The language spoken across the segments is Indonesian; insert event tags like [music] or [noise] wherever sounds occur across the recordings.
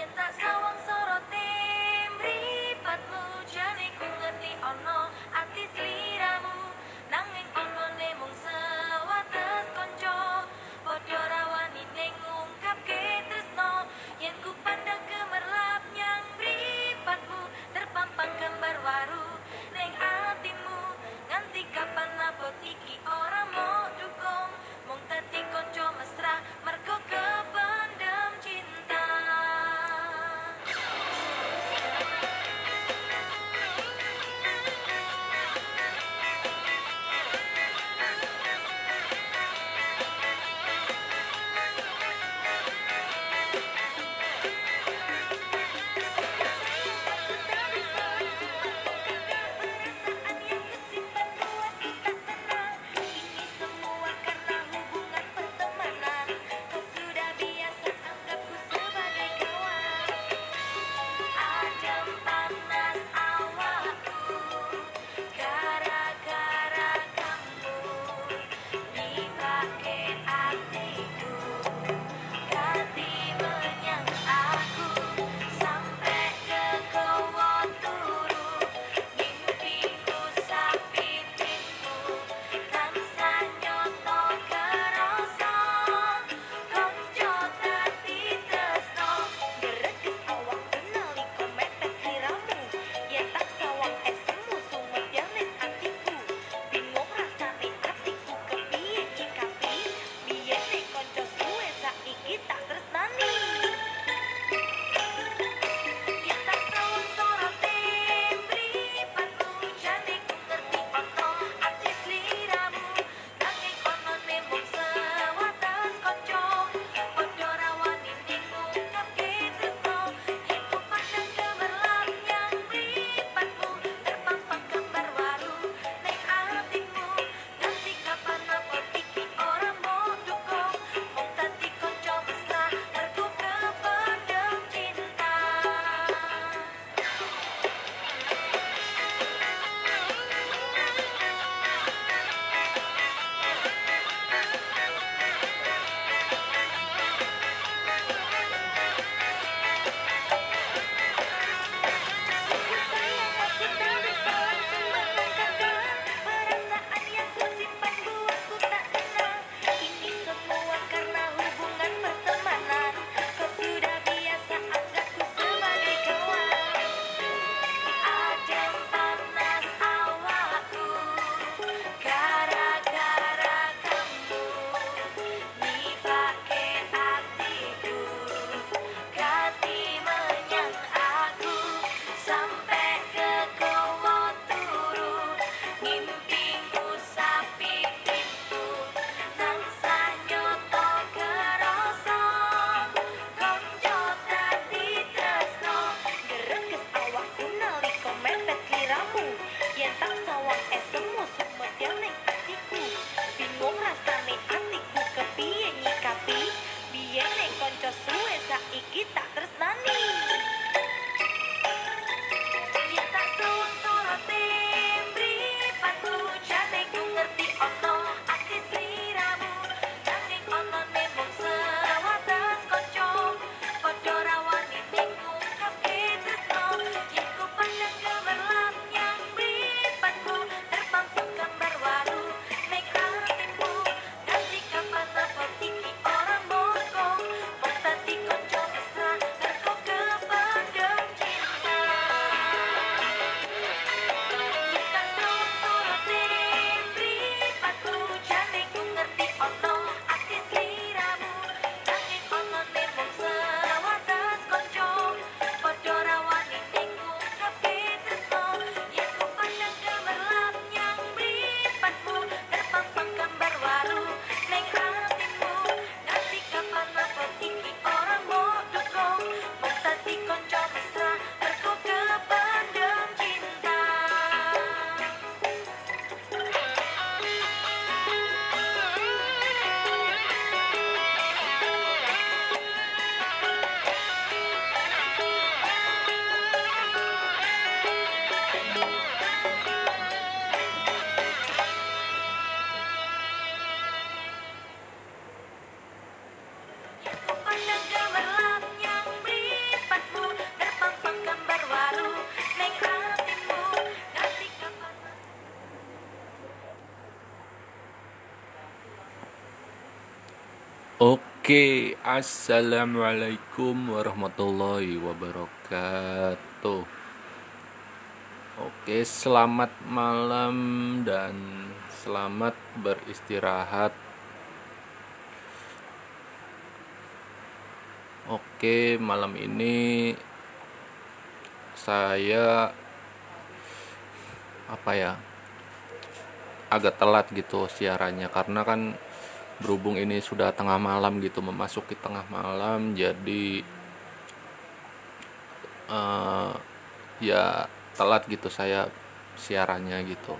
Yen tak sawang sorote mripatmu jane ku ngerti ono ati sliramu nanging ono ne mung sewates kanca padha rawani ning ngungkapke tresno. Yen ku pandang gemerlap nyang mripatmu terpampang gambar waru. Ning atimu nganti kapan abot iki Oke, assalamualaikum warahmatullahi wabarakatuh. Oke, selamat malam dan selamat beristirahat. Oke, malam ini saya apa ya? Agak telat gitu siarannya karena kan berhubung ini sudah tengah malam gitu memasuki tengah malam jadi uh, ya telat gitu saya siarannya gitu.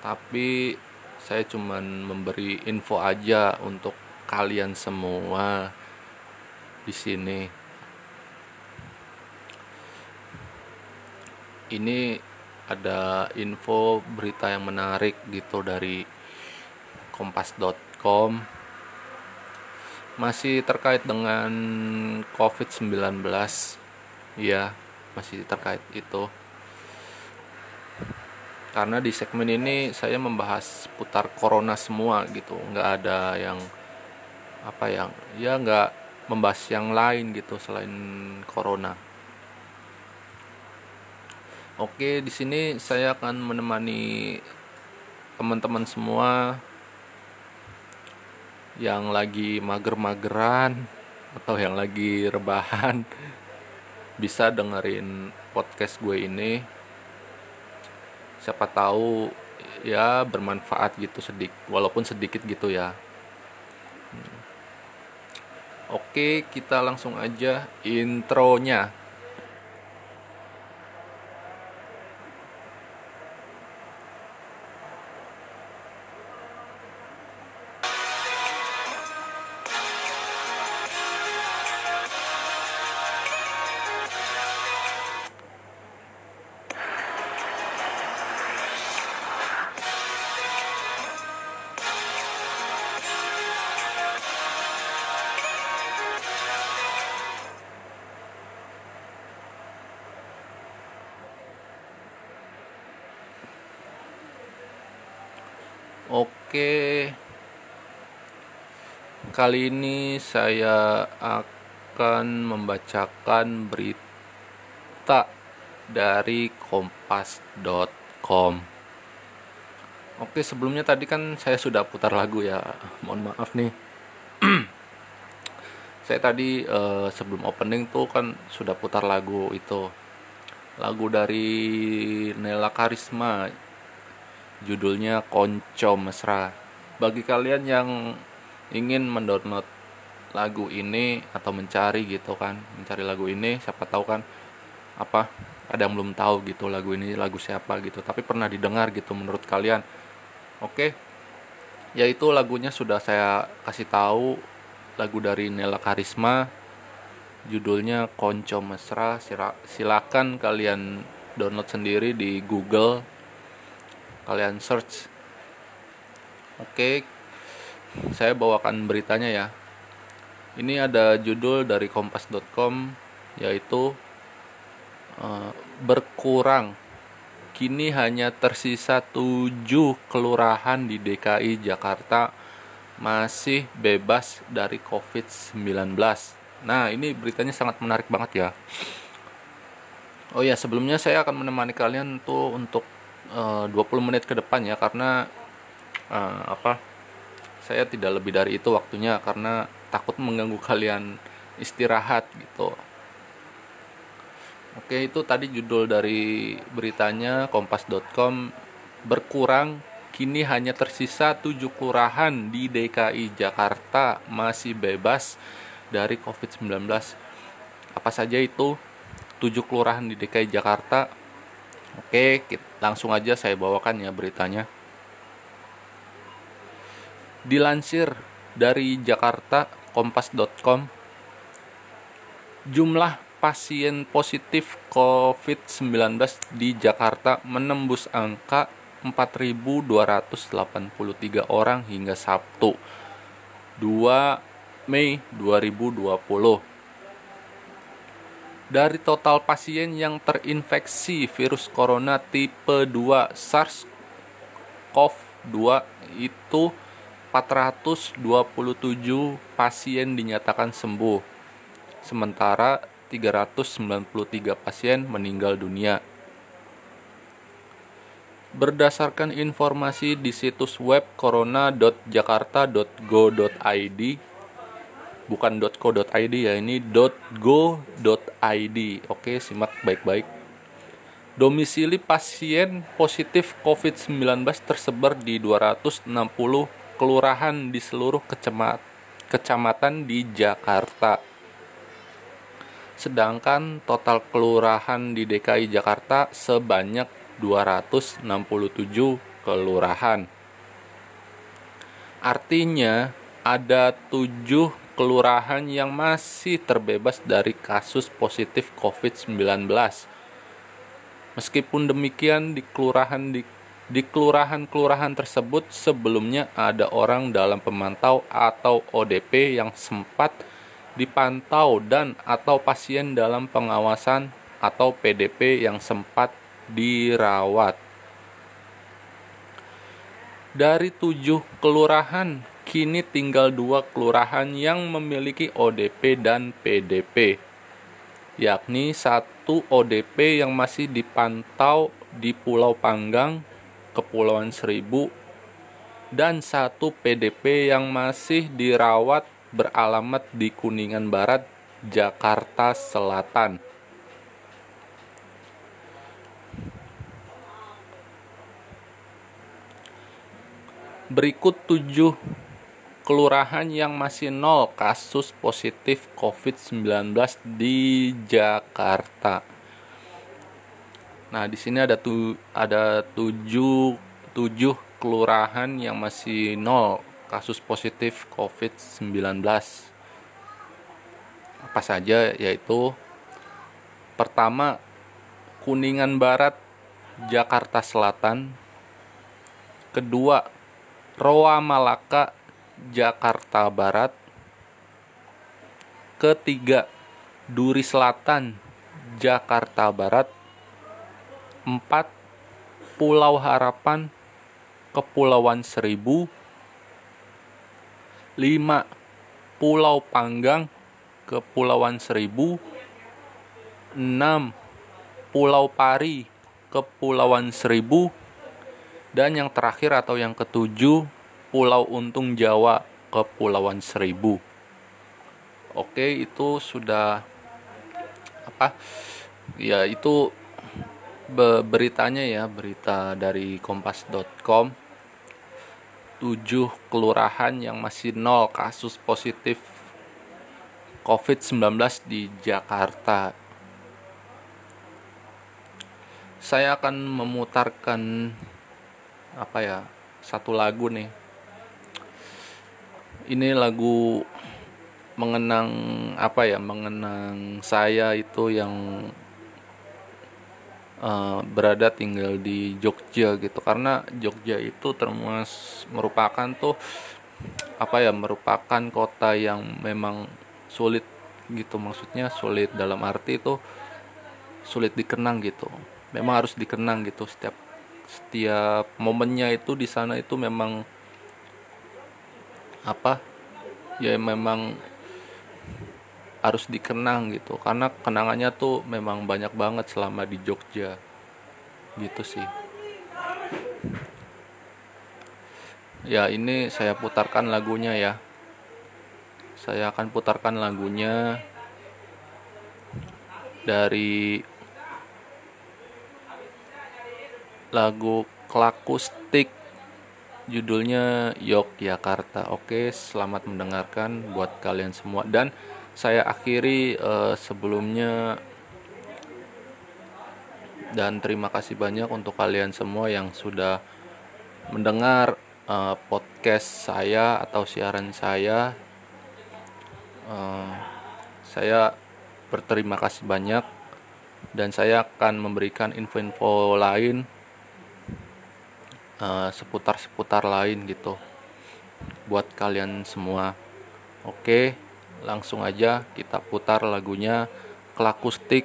Tapi saya cuman memberi info aja untuk kalian semua di sini. Ini ada info berita yang menarik gitu dari kompas.com masih terkait dengan COVID-19 ya masih terkait itu. Karena di segmen ini saya membahas putar corona semua gitu. Nggak ada yang apa yang ya nggak membahas yang lain gitu selain corona. Oke di sini saya akan menemani teman-teman semua yang lagi mager-mageran atau yang lagi rebahan bisa dengerin podcast gue ini. Siapa tahu ya bermanfaat gitu sedikit walaupun sedikit gitu ya. Hmm. oke kita langsung aja intronya Kali ini saya akan membacakan berita dari kompas.com. Oke, sebelumnya tadi kan saya sudah putar lagu ya. Mohon maaf nih. [clears throat] saya tadi uh, sebelum opening tuh kan sudah putar lagu itu. Lagu dari Nela Karisma judulnya Konco Mesra. Bagi kalian yang ingin mendownload lagu ini atau mencari gitu kan, mencari lagu ini, siapa tahu kan apa ada yang belum tahu gitu lagu ini lagu siapa gitu, tapi pernah didengar gitu menurut kalian. Oke. Yaitu lagunya sudah saya kasih tahu lagu dari Nela Karisma judulnya Konco Mesra silakan kalian download sendiri di Google kalian search oke saya bawakan beritanya ya ini ada judul dari kompas.com yaitu uh, berkurang kini hanya tersisa 7 kelurahan di DKI Jakarta masih bebas dari COVID-19. Nah, ini beritanya sangat menarik banget ya. Oh ya, sebelumnya saya akan menemani kalian tuh untuk Eh, uh, 20 menit ke depan ya karena uh, apa saya tidak lebih dari itu waktunya karena takut mengganggu [laughs] kalian istirahat gitu. Oke itu tadi judul dari beritanya kompas.com berkurang kini hanya tersisa 7 kelurahan di DKI Jakarta. Masih bebas dari COVID-19 apa saja itu? 7 kelurahan di DKI Jakarta. Oke, langsung aja saya bawakan ya beritanya. Dilansir dari Jakarta kompas.com jumlah pasien positif COVID-19 di Jakarta menembus angka 4.283 orang hingga Sabtu 2 Mei 2020 dari total pasien yang terinfeksi virus corona tipe 2 SARS-CoV-2 itu 427 pasien dinyatakan sembuh, sementara 393 pasien meninggal dunia. Berdasarkan informasi di situs web corona.jakarta.go.id, bukan .co.id ya, ini .go.id. Oke, simak baik-baik. Domisili pasien positif COVID-19 tersebar di 260 kelurahan di seluruh kecemat, kecamatan di Jakarta. Sedangkan total kelurahan di DKI Jakarta sebanyak 267 kelurahan. Artinya ada tujuh kelurahan yang masih terbebas dari kasus positif COVID-19. Meskipun demikian di kelurahan di di kelurahan-kelurahan tersebut sebelumnya ada orang dalam pemantau atau ODP yang sempat dipantau dan atau pasien dalam pengawasan atau PDP yang sempat dirawat. Dari tujuh kelurahan, kini tinggal dua kelurahan yang memiliki ODP dan PDP, yakni satu ODP yang masih dipantau di Pulau Panggang Kepulauan Seribu dan satu PDP yang masih dirawat beralamat di Kuningan Barat, Jakarta Selatan. Berikut tujuh kelurahan yang masih nol kasus positif COVID-19 di Jakarta. Nah, di sini ada tu ada tujuh tujuh kelurahan yang masih nol kasus positif COVID-19. Apa saja yaitu pertama Kuningan Barat, Jakarta Selatan. Kedua, Roa Malaka, Jakarta Barat. Ketiga, Duri Selatan, Jakarta Barat 4 Pulau Harapan Kepulauan Seribu 5 Pulau Panggang Kepulauan Seribu 6 Pulau Pari Kepulauan Seribu dan yang terakhir atau yang ketujuh Pulau Untung Jawa Kepulauan Seribu. Oke itu sudah apa? Ya itu beritanya ya berita dari kompas.com 7 kelurahan yang masih nol kasus positif COVID-19 di Jakarta. Saya akan memutarkan apa ya? Satu lagu nih. Ini lagu mengenang apa ya? Mengenang saya itu yang uh, berada tinggal di Jogja gitu. Karena Jogja itu termas merupakan tuh apa ya merupakan kota yang memang sulit gitu. Maksudnya sulit dalam arti itu sulit dikenang gitu. Memang harus dikenang gitu. Setiap setiap momennya itu di sana itu memang apa ya memang harus dikenang gitu. Karena kenangannya tuh memang banyak banget selama di Jogja. Gitu sih. Ya ini saya putarkan lagunya ya. Saya akan putarkan lagunya dari lagu Klakustik. Judulnya Yogyakarta. Oke selamat mendengarkan buat kalian semua. Dan saya akhiri uh, sebelumnya dan terima kasih banyak untuk kalian semua yang sudah mendengar uh, podcast saya atau siaran saya. Uh, saya berterima kasih banyak dan saya akan memberikan info-info lain seputar-seputar uh, lain gitu buat kalian semua. Oke. Okay langsung aja kita putar lagunya Klakustik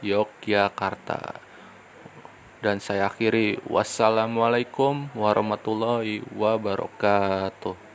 Yogyakarta. Dan saya akhiri wassalamualaikum warahmatullahi wabarakatuh.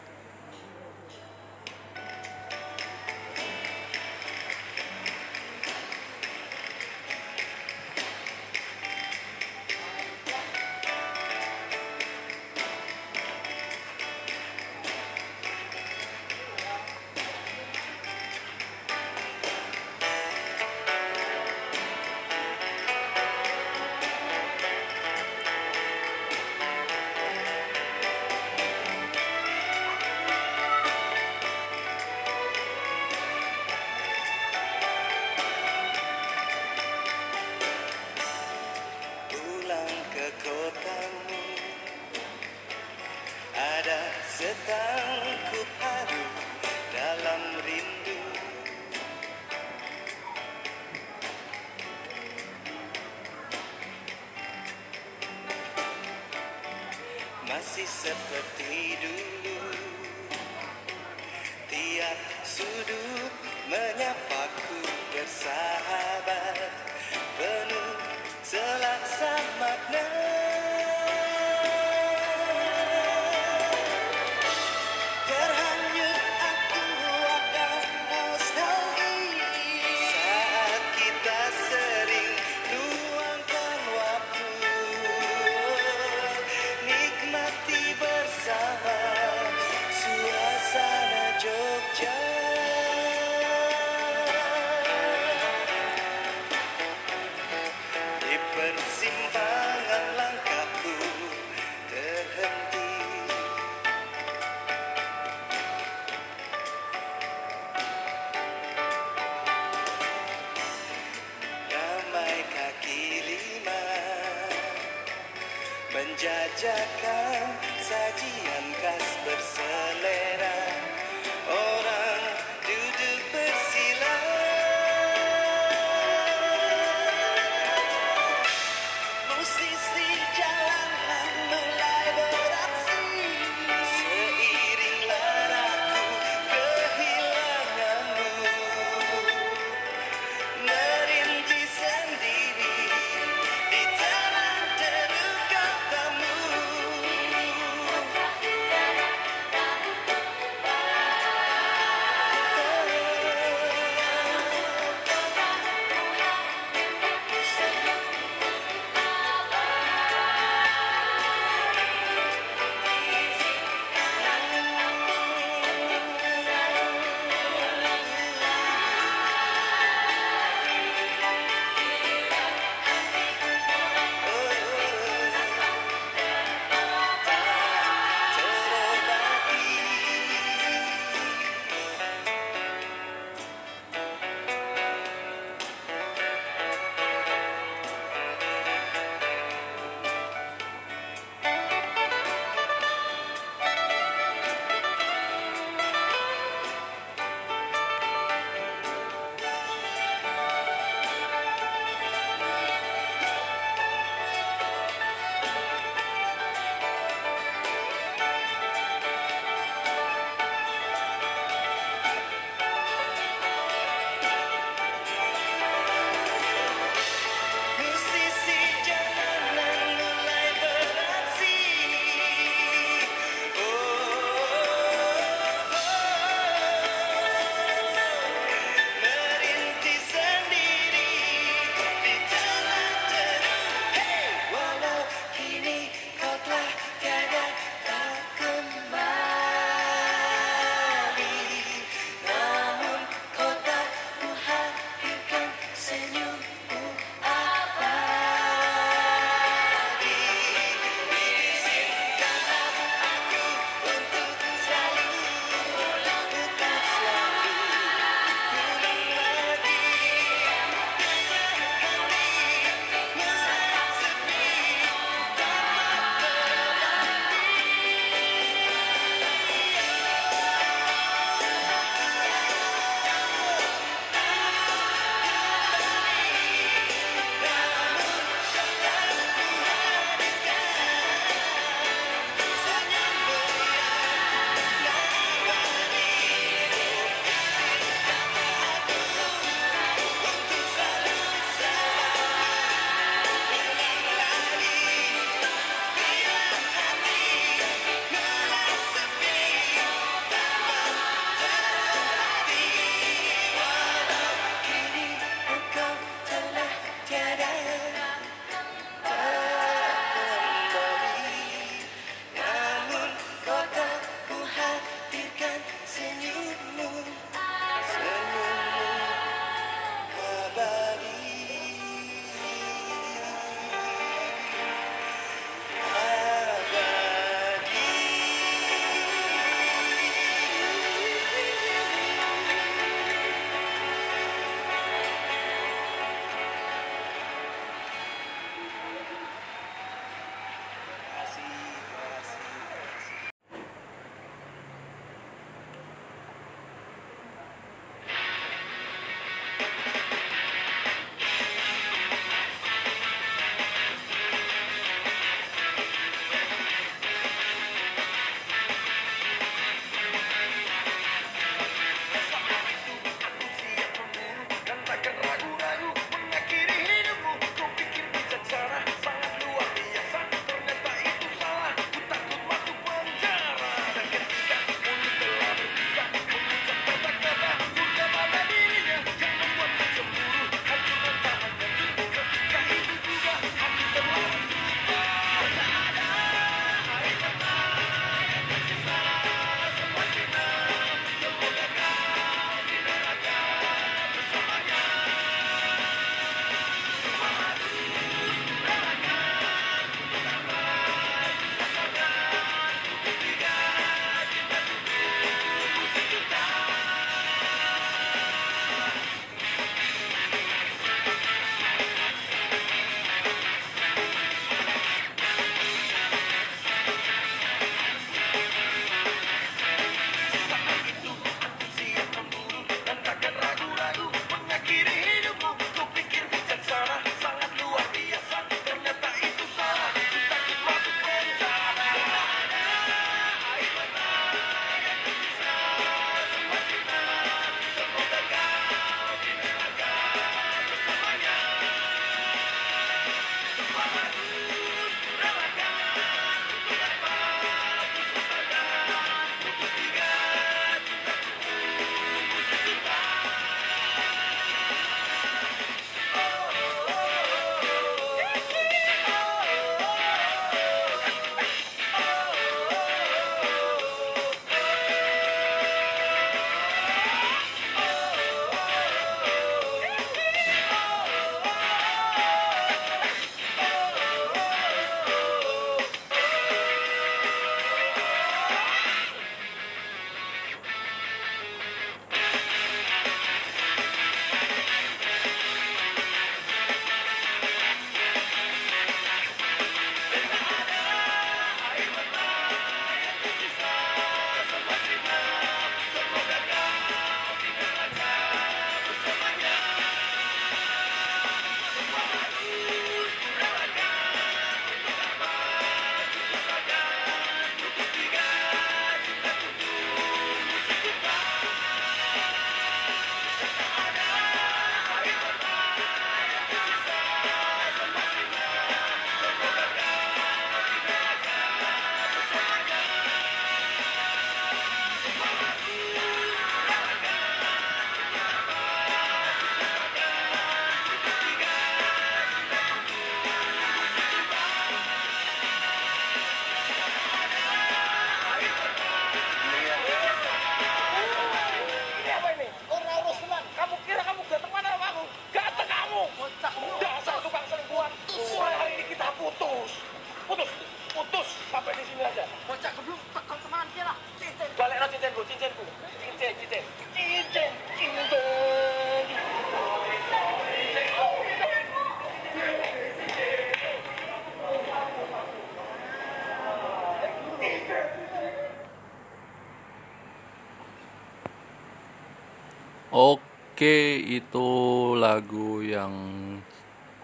Oke, itu lagu yang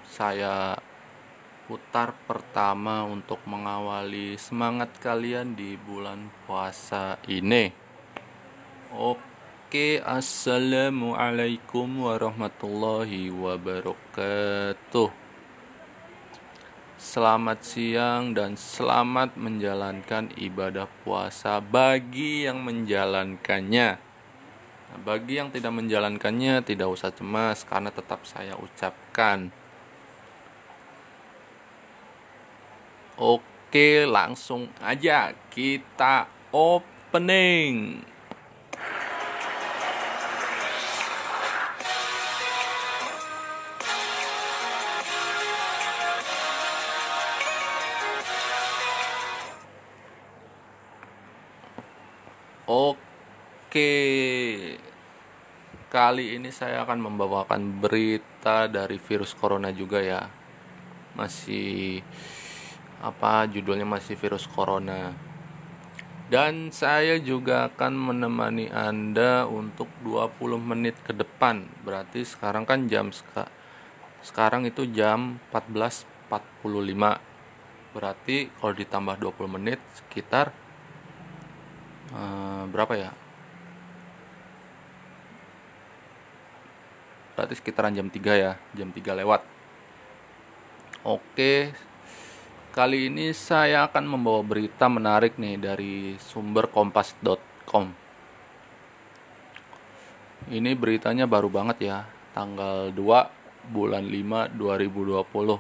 saya putar pertama untuk mengawali semangat kalian di bulan puasa ini. Oke, assalamualaikum warahmatullahi wabarakatuh. Selamat siang dan selamat menjalankan ibadah puasa bagi yang menjalankannya. Bagi yang tidak menjalankannya, tidak usah cemas karena tetap saya ucapkan. Oke, langsung aja kita opening. Oke, kali ini saya akan membawakan berita dari virus corona juga ya. Masih apa judulnya masih virus corona. Dan saya juga akan menemani Anda untuk 20 menit ke depan. Berarti sekarang kan jam seka sekarang itu jam 14.45. Berarti kalau ditambah 20 menit sekitar eh, berapa ya? Berarti sekitaran jam 3 ya, jam 3 lewat. Oke, Kali ini saya akan membawa berita menarik nih dari sumber kompas.com. Ini beritanya baru banget ya, tanggal 2 bulan 5 2020.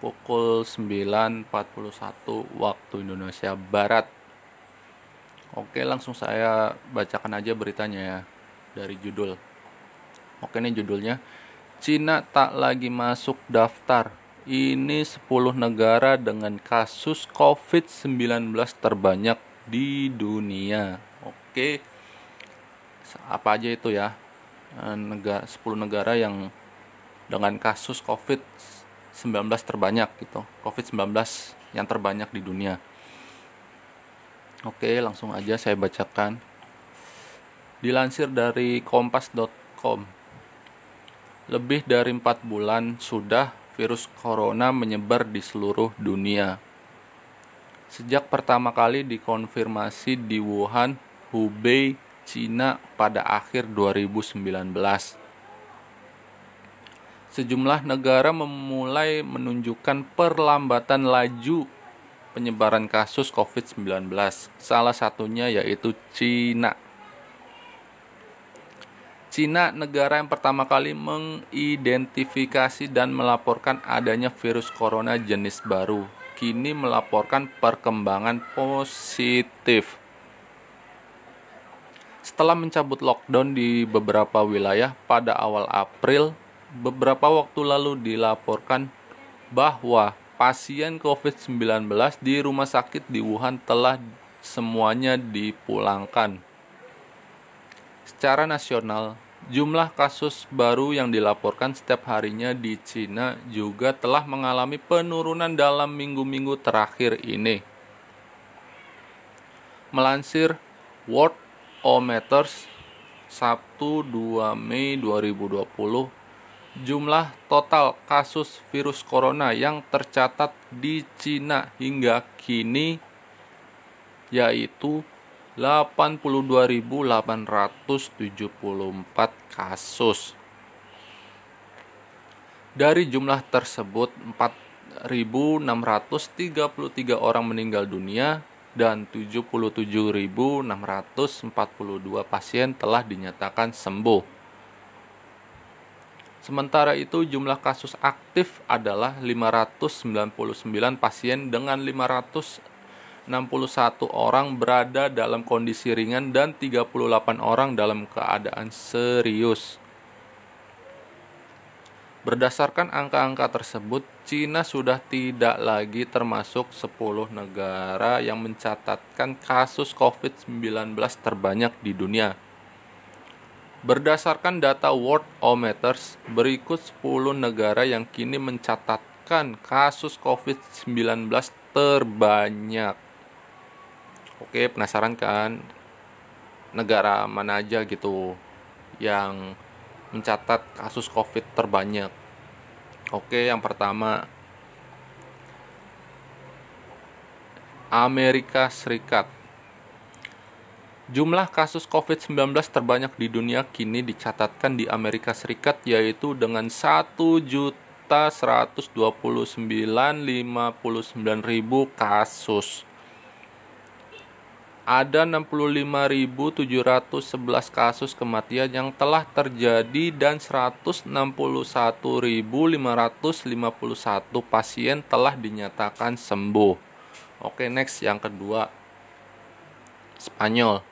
Pukul 9.41 waktu Indonesia Barat. Oke, langsung saya bacakan aja beritanya ya dari judul. Oke, ini judulnya Cina tak lagi masuk daftar ini 10 negara dengan kasus COVID-19 terbanyak di dunia. Oke. Apa aja itu ya? Negara 10 negara yang dengan kasus COVID-19 terbanyak gitu. COVID-19 yang terbanyak di dunia. Oke, langsung aja saya bacakan. Dilansir dari kompas.com. Lebih dari 4 bulan sudah virus corona menyebar di seluruh dunia. Sejak pertama kali dikonfirmasi di Wuhan, Hubei, Cina pada akhir 2019. Sejumlah negara memulai menunjukkan perlambatan laju penyebaran kasus COVID-19. Salah satunya yaitu Cina. Cina negara yang pertama kali mengidentifikasi dan melaporkan adanya virus corona jenis baru. Kini melaporkan perkembangan positif. Setelah mencabut lockdown di beberapa wilayah pada awal April, beberapa waktu lalu dilaporkan bahwa pasien COVID-19 di rumah sakit di Wuhan telah semuanya dipulangkan. Secara nasional, jumlah kasus baru yang dilaporkan setiap harinya di Cina juga telah mengalami penurunan dalam minggu-minggu terakhir ini. Melansir Worldometers Sabtu 2 Mei 2020, jumlah total kasus virus corona yang tercatat di Cina hingga kini yaitu 82.874 kasus. Dari jumlah tersebut, 4.633 orang meninggal dunia dan 77.642 pasien telah dinyatakan sembuh. Sementara itu jumlah kasus aktif adalah 599 pasien dengan 500 61 orang berada dalam kondisi ringan dan 38 orang dalam keadaan serius. Berdasarkan angka-angka tersebut, Cina sudah tidak lagi termasuk 10 negara yang mencatatkan kasus COVID-19 terbanyak di dunia. Berdasarkan data Worldometers, berikut 10 negara yang kini mencatatkan kasus COVID-19 terbanyak. Oke, penasaran kan? negara mana aja gitu yang mencatat kasus COVID terbanyak. Oke, yang pertama Amerika Serikat. Jumlah kasus COVID-19 terbanyak di dunia kini dicatatkan di Amerika Serikat yaitu dengan 1.129.059.000 kasus. Ada 65.711 kasus kematian yang telah terjadi dan 161.551 pasien telah dinyatakan sembuh. Oke, next yang kedua. Spanyol.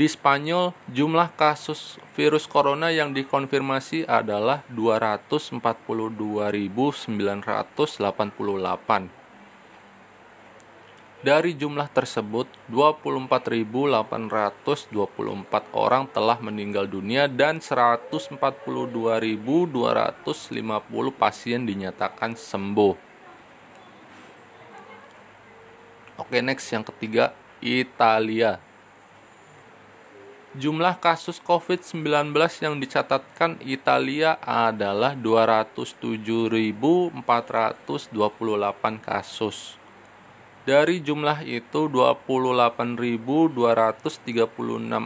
Di Spanyol, jumlah kasus virus corona yang dikonfirmasi adalah 242.988. Dari jumlah tersebut, 24.824 orang telah meninggal dunia dan 142.250 pasien dinyatakan sembuh. Oke, next yang ketiga, Italia. Jumlah kasus COVID-19 yang dicatatkan Italia adalah 207.428 kasus. Dari jumlah itu 28.236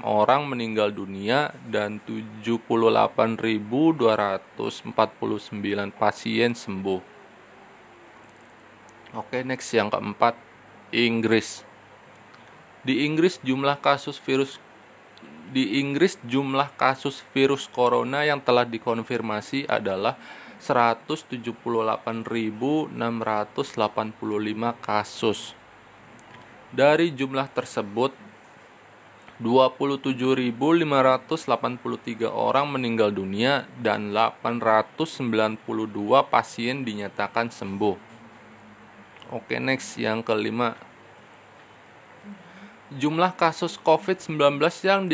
orang meninggal dunia dan 78.249 pasien sembuh. Oke, next yang keempat, Inggris. Di Inggris jumlah kasus virus di Inggris jumlah kasus virus corona yang telah dikonfirmasi adalah 178.685 kasus. Dari jumlah tersebut 27.583 orang meninggal dunia dan 892 pasien dinyatakan sembuh. Oke, next yang kelima. Jumlah kasus COVID-19 yang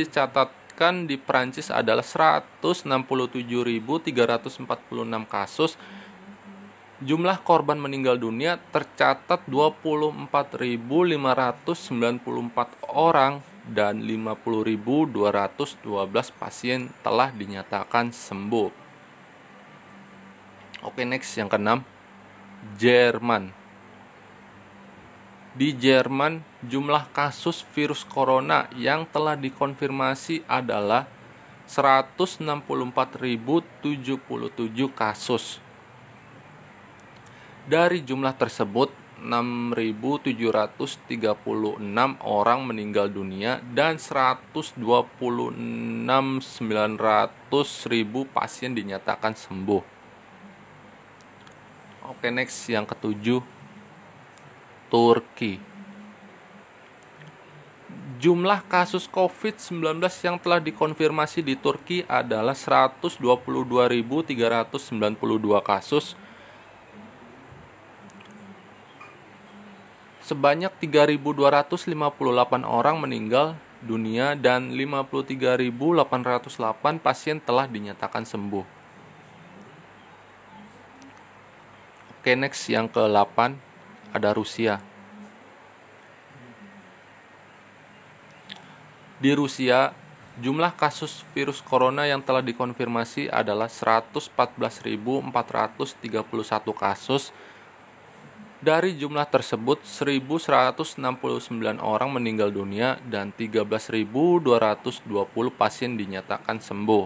dicatatkan di Prancis adalah 167.346 kasus. Jumlah korban meninggal dunia tercatat 24.594 orang dan 50.212 pasien telah dinyatakan sembuh. Oke, next yang keenam. Jerman. Di Jerman, jumlah kasus virus corona yang telah dikonfirmasi adalah 164.077 kasus. Dari jumlah tersebut, 6.736 orang meninggal dunia dan 126.900.000 pasien dinyatakan sembuh. Oke, next yang ketujuh, Turki. Jumlah kasus COVID-19 yang telah dikonfirmasi di Turki adalah 122.392 kasus. Sebanyak 3.258 orang meninggal dunia dan 53.808 pasien telah dinyatakan sembuh. Oke, next yang ke-8 ada Rusia. Di Rusia, jumlah kasus virus corona yang telah dikonfirmasi adalah 114.431 kasus. Dari jumlah tersebut, 1.169 orang meninggal dunia dan 13.220 pasien dinyatakan sembuh.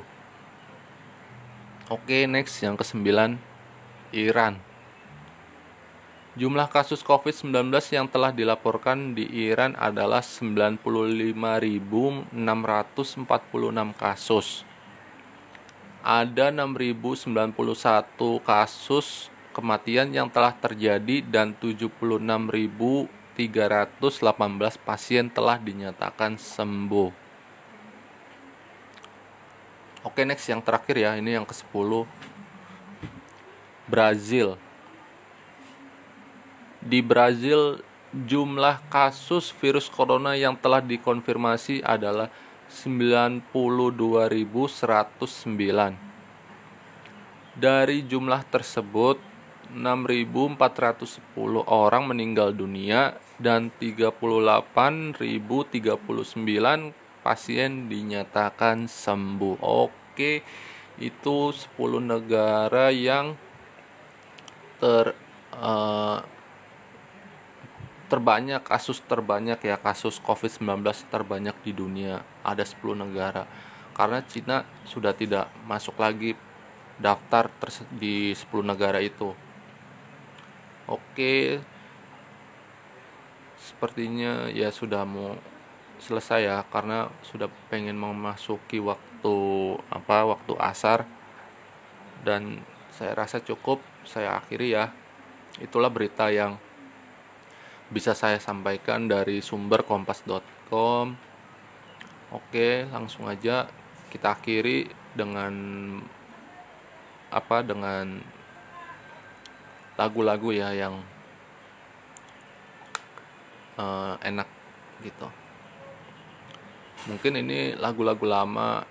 Oke, next yang ke-9, Iran. Jumlah kasus COVID-19 yang telah dilaporkan di Iran adalah 95.646 kasus. Ada 6.091 kasus kematian yang telah terjadi dan 76.318 pasien telah dinyatakan sembuh. Oke, next yang terakhir ya, ini yang ke-10. Brazil di Brazil, jumlah kasus virus corona yang telah dikonfirmasi adalah 92.109. Dari jumlah tersebut, 6.410 orang meninggal dunia dan 38.039 pasien dinyatakan sembuh. Oke, itu 10 negara yang ter eh, terbanyak kasus terbanyak ya kasus COVID-19 terbanyak di dunia. Ada 10 negara. Karena Cina sudah tidak masuk lagi daftar di 10 negara itu. Oke. Sepertinya ya sudah mau selesai ya karena sudah pengen memasuki waktu apa waktu asar. Dan saya rasa cukup saya akhiri ya. Itulah berita yang bisa saya sampaikan dari sumber kompas.com oke langsung aja kita akhiri dengan apa dengan lagu-lagu ya yang eh, enak gitu. Mungkin ini lagu-lagu lama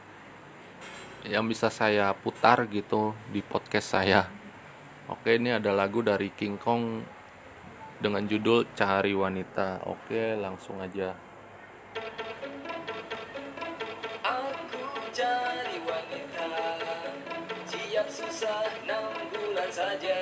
yang bisa saya putar gitu di podcast saya. Oke ini ada lagu dari King Kong dengan judul Cari Wanita. Oke langsung aja. Aku cari wanita Siap susah enam bulan saja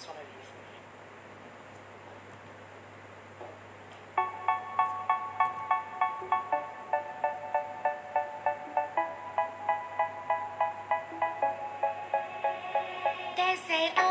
this one I use. They say, oh.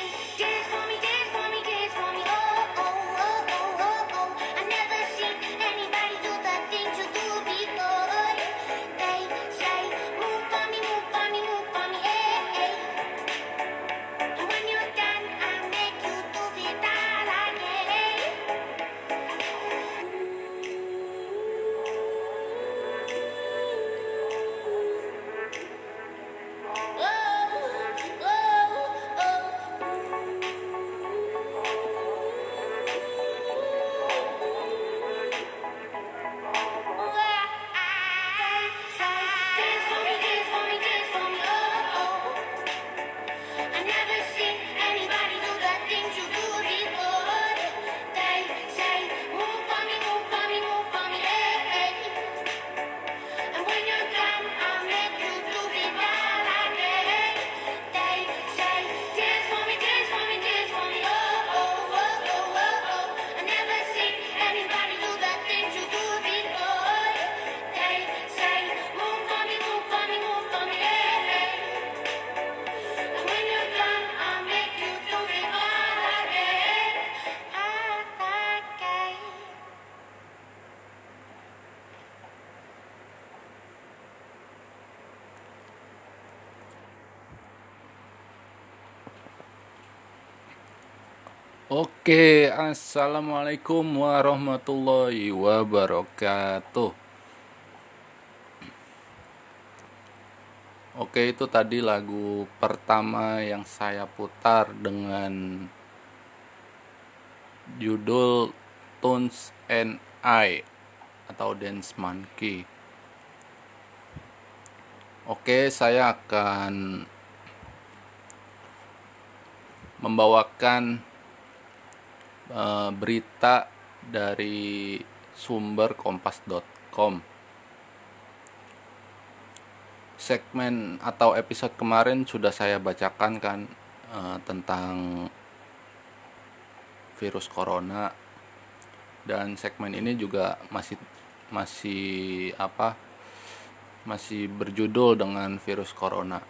Say, dance Oke, assalamualaikum warahmatullahi wabarakatuh. Oke, itu tadi lagu pertama yang saya putar dengan judul Tones and I atau Dance Monkey. Oke, saya akan membawakan eh, berita dari sumber kompas.com. Segmen atau episode kemarin sudah saya bacakan kan eh, tentang virus corona dan segmen ini juga masih masih apa masih berjudul dengan virus corona.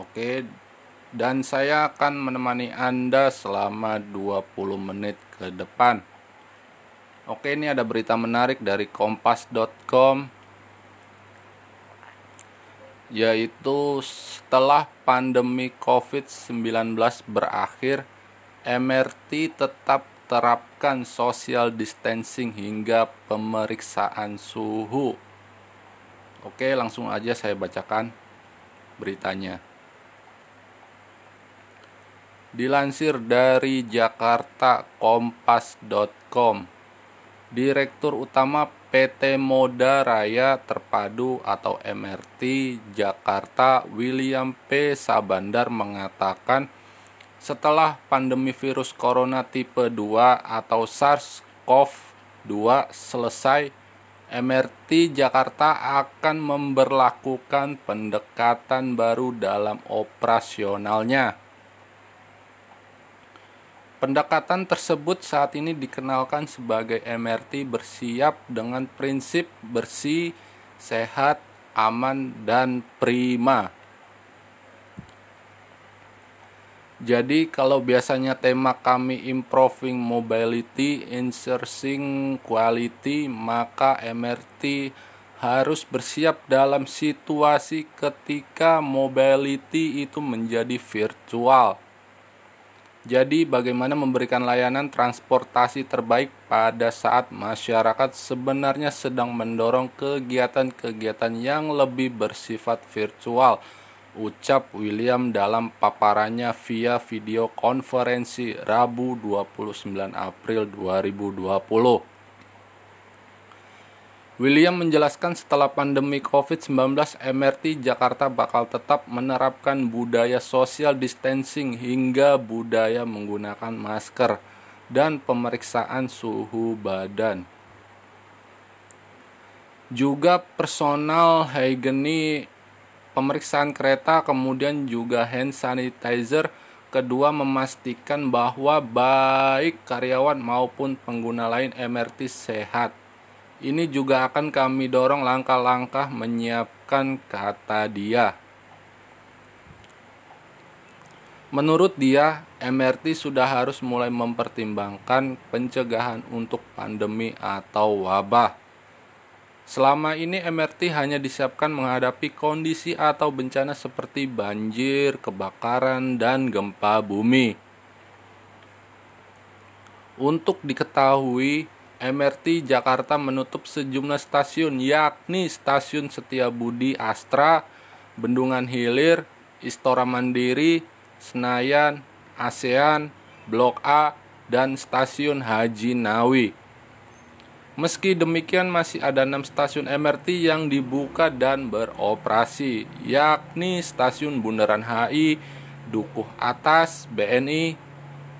Oke, dan saya akan menemani Anda selama 20 menit ke depan. Oke, ini ada berita menarik dari kompas.com yaitu setelah pandemi COVID-19 berakhir, MRT tetap terapkan social distancing hingga pemeriksaan suhu. Oke, langsung aja saya bacakan beritanya. Dilansir dari Jakarta Kompas.com, Direktur Utama PT Moda Raya Terpadu atau MRT Jakarta William P. Sabandar mengatakan setelah pandemi virus corona tipe 2 atau SARS-CoV-2 selesai, MRT Jakarta akan memberlakukan pendekatan baru dalam operasionalnya. Pendekatan tersebut saat ini dikenalkan sebagai MRT bersiap dengan prinsip bersih, sehat, aman, dan prima. Jadi kalau biasanya tema kami improving mobility, enhancing quality, maka MRT harus bersiap dalam situasi ketika mobility itu menjadi virtual. Jadi, bagaimana memberikan layanan transportasi terbaik pada saat masyarakat sebenarnya sedang mendorong kegiatan-kegiatan yang lebih bersifat virtual? Ucap William dalam paparannya via video konferensi Rabu 29 April 2020. William menjelaskan setelah pandemi COVID-19, MRT Jakarta bakal tetap menerapkan budaya social distancing hingga budaya menggunakan masker dan pemeriksaan suhu badan. Juga personal hygiene pemeriksaan kereta kemudian juga hand sanitizer kedua memastikan bahwa baik karyawan maupun pengguna lain MRT sehat ini juga akan kami dorong langkah-langkah menyiapkan kata dia Menurut dia, MRT sudah harus mulai mempertimbangkan pencegahan untuk pandemi atau wabah. Selama ini MRT hanya disiapkan menghadapi kondisi atau bencana seperti banjir, kebakaran, dan gempa bumi. Untuk diketahui, MRT Jakarta menutup sejumlah stasiun yakni Stasiun Setiabudi Astra, Bendungan Hilir, Istora Mandiri, Senayan, ASEAN, Blok A, dan Stasiun Haji Nawi. Meski demikian masih ada enam stasiun MRT yang dibuka dan beroperasi, yakni Stasiun Bundaran HI, Dukuh Atas, BNI,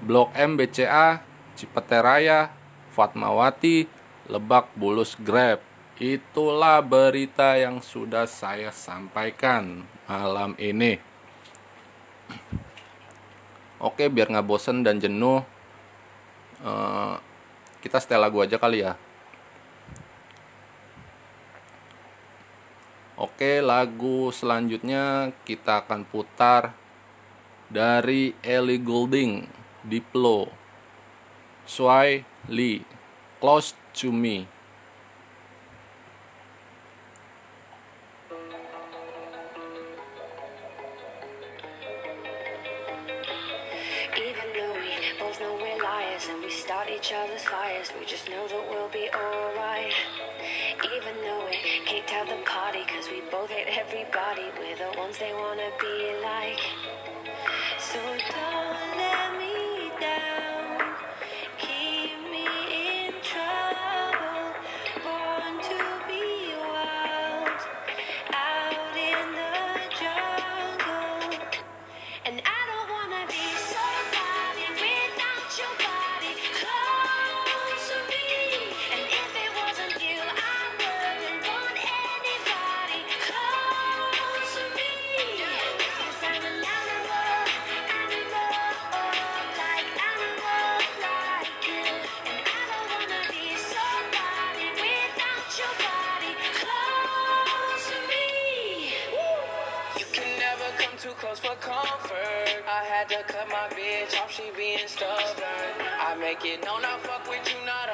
Blok M BCA, Cipete Raya, Fatmawati, Lebak Bulus Grab. Itulah berita yang sudah saya sampaikan malam ini. Oke, biar nggak bosen dan jenuh, eh, kita setel lagu aja kali ya. Oke, lagu selanjutnya kita akan putar dari Ellie Goulding, Diplo, Swai Lee, Close to Me. And we start each other's fires, we just know that we'll be alright. Even though we kicked out the party, cause we both hate everybody, we're the ones they wanna be like. To cut my bitch off, she being stubborn. I make it known I fuck with you, not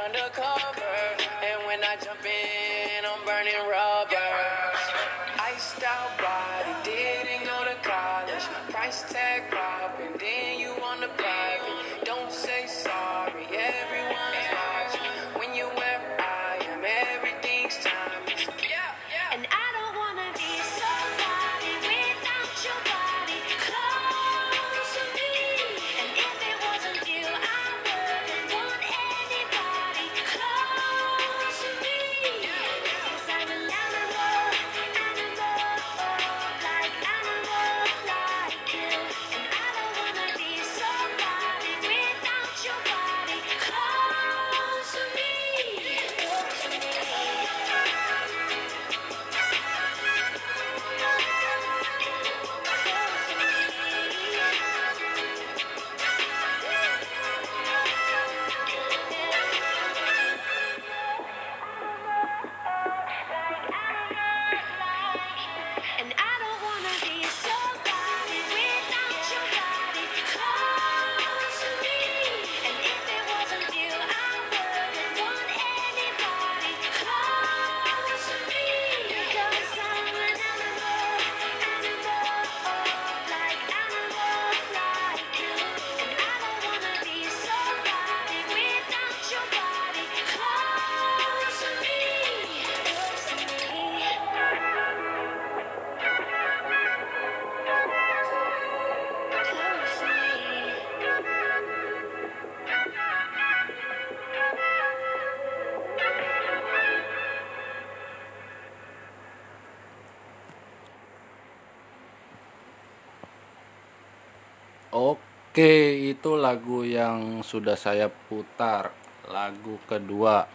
Oke, itu lagu yang sudah saya putar. Lagu kedua.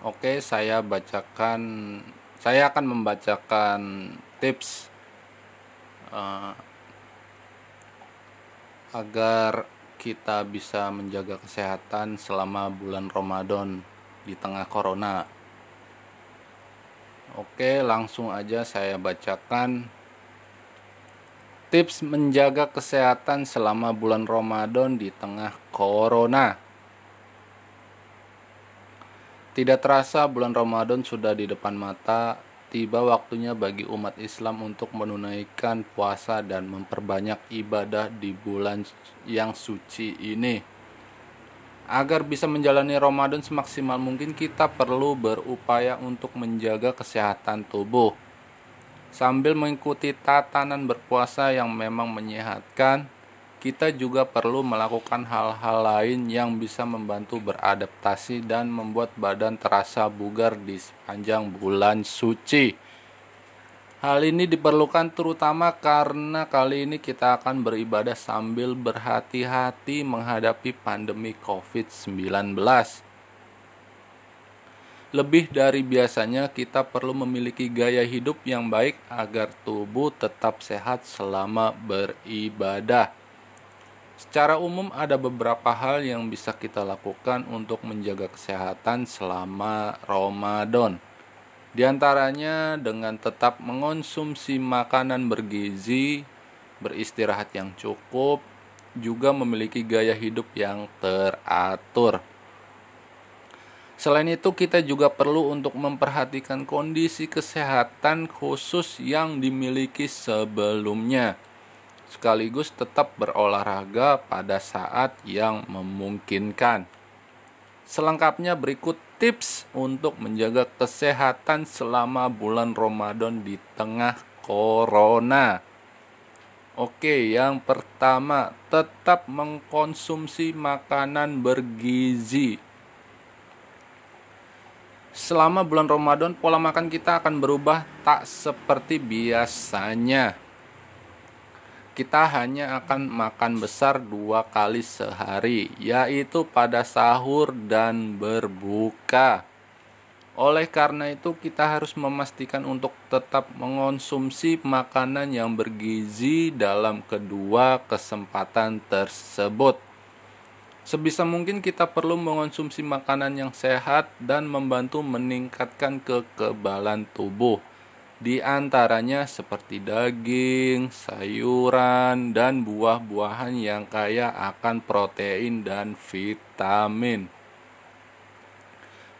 Oke, saya bacakan saya akan membacakan tips uh, agar kita bisa menjaga kesehatan selama bulan Ramadan di tengah corona. Oke, langsung aja saya bacakan tips menjaga kesehatan selama bulan Ramadan di tengah corona. Tidak terasa bulan Ramadan sudah di depan mata, tiba waktunya bagi umat Islam untuk menunaikan puasa dan memperbanyak ibadah di bulan yang suci ini. Agar bisa menjalani Ramadan semaksimal mungkin kita perlu berupaya untuk menjaga kesehatan tubuh. Sambil mengikuti tatanan berpuasa yang memang menyehatkan, kita juga perlu melakukan hal-hal lain yang bisa membantu beradaptasi dan membuat badan terasa bugar di sepanjang bulan suci. Hal ini diperlukan terutama karena kali ini kita akan beribadah sambil berhati-hati menghadapi pandemi COVID-19. Lebih dari biasanya, kita perlu memiliki gaya hidup yang baik agar tubuh tetap sehat selama beribadah. Secara umum ada beberapa hal yang bisa kita lakukan untuk menjaga kesehatan selama Ramadan. Di antaranya dengan tetap mengonsumsi makanan bergizi, beristirahat yang cukup, juga memiliki gaya hidup yang teratur. Selain itu, kita juga perlu untuk memperhatikan kondisi kesehatan khusus yang dimiliki sebelumnya sekaligus tetap berolahraga pada saat yang memungkinkan. Selengkapnya berikut tips untuk menjaga kesehatan selama bulan Ramadan di tengah corona. Oke, yang pertama, tetap mengkonsumsi makanan bergizi. Selama bulan Ramadan, pola makan kita akan berubah tak seperti biasanya kita hanya akan makan besar dua kali sehari, yaitu pada sahur dan berbuka. Oleh karena itu, kita harus memastikan untuk tetap mengonsumsi makanan yang bergizi dalam kedua kesempatan tersebut. Sebisa mungkin, kita perlu mengonsumsi makanan yang sehat dan membantu meningkatkan kekebalan tubuh di antaranya seperti daging, sayuran, dan buah-buahan yang kaya akan protein dan vitamin.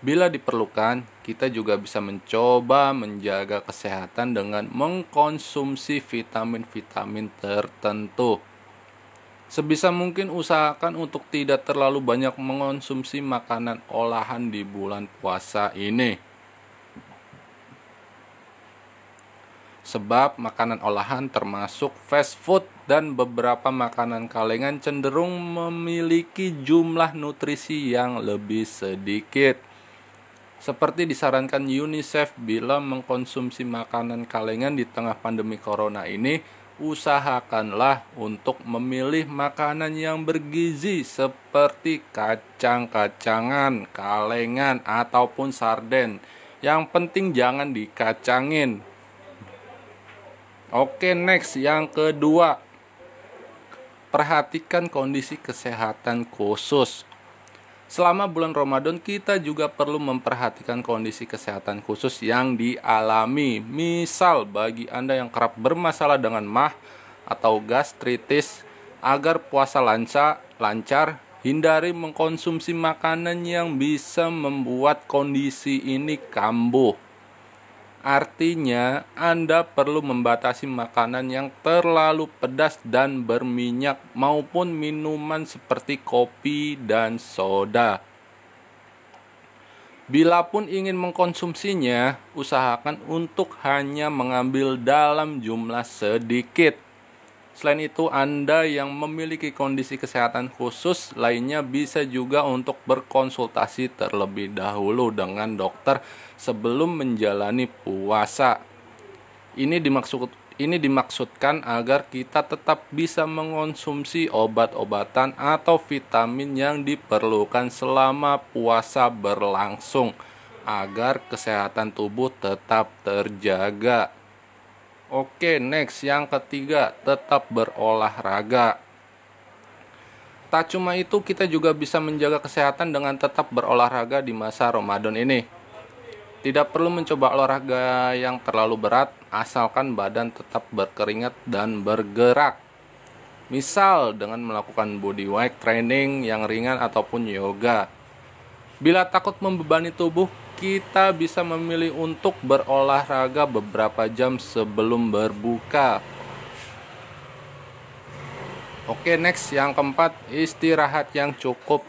Bila diperlukan, kita juga bisa mencoba menjaga kesehatan dengan mengkonsumsi vitamin-vitamin tertentu. Sebisa mungkin usahakan untuk tidak terlalu banyak mengonsumsi makanan olahan di bulan puasa ini sebab makanan olahan termasuk fast food dan beberapa makanan kalengan cenderung memiliki jumlah nutrisi yang lebih sedikit. Seperti disarankan UNICEF bila mengkonsumsi makanan kalengan di tengah pandemi corona ini, usahakanlah untuk memilih makanan yang bergizi seperti kacang-kacangan, kalengan, ataupun sarden. Yang penting jangan dikacangin Oke, next yang kedua. Perhatikan kondisi kesehatan khusus. Selama bulan Ramadan kita juga perlu memperhatikan kondisi kesehatan khusus yang dialami. Misal bagi Anda yang kerap bermasalah dengan mah atau gastritis agar puasa lancar, lancar hindari mengkonsumsi makanan yang bisa membuat kondisi ini kambuh Artinya, Anda perlu membatasi makanan yang terlalu pedas dan berminyak maupun minuman seperti kopi dan soda. Bila pun ingin mengkonsumsinya, usahakan untuk hanya mengambil dalam jumlah sedikit. Selain itu, Anda yang memiliki kondisi kesehatan khusus lainnya bisa juga untuk berkonsultasi terlebih dahulu dengan dokter sebelum menjalani puasa. Ini dimaksud ini dimaksudkan agar kita tetap bisa mengonsumsi obat-obatan atau vitamin yang diperlukan selama puasa berlangsung agar kesehatan tubuh tetap terjaga. Oke, next yang ketiga, tetap berolahraga. Tak cuma itu, kita juga bisa menjaga kesehatan dengan tetap berolahraga di masa Ramadan ini. Tidak perlu mencoba olahraga yang terlalu berat, asalkan badan tetap berkeringat dan bergerak. Misal dengan melakukan body weight training yang ringan ataupun yoga. Bila takut membebani tubuh, kita bisa memilih untuk berolahraga beberapa jam sebelum berbuka. Oke, next yang keempat, istirahat yang cukup.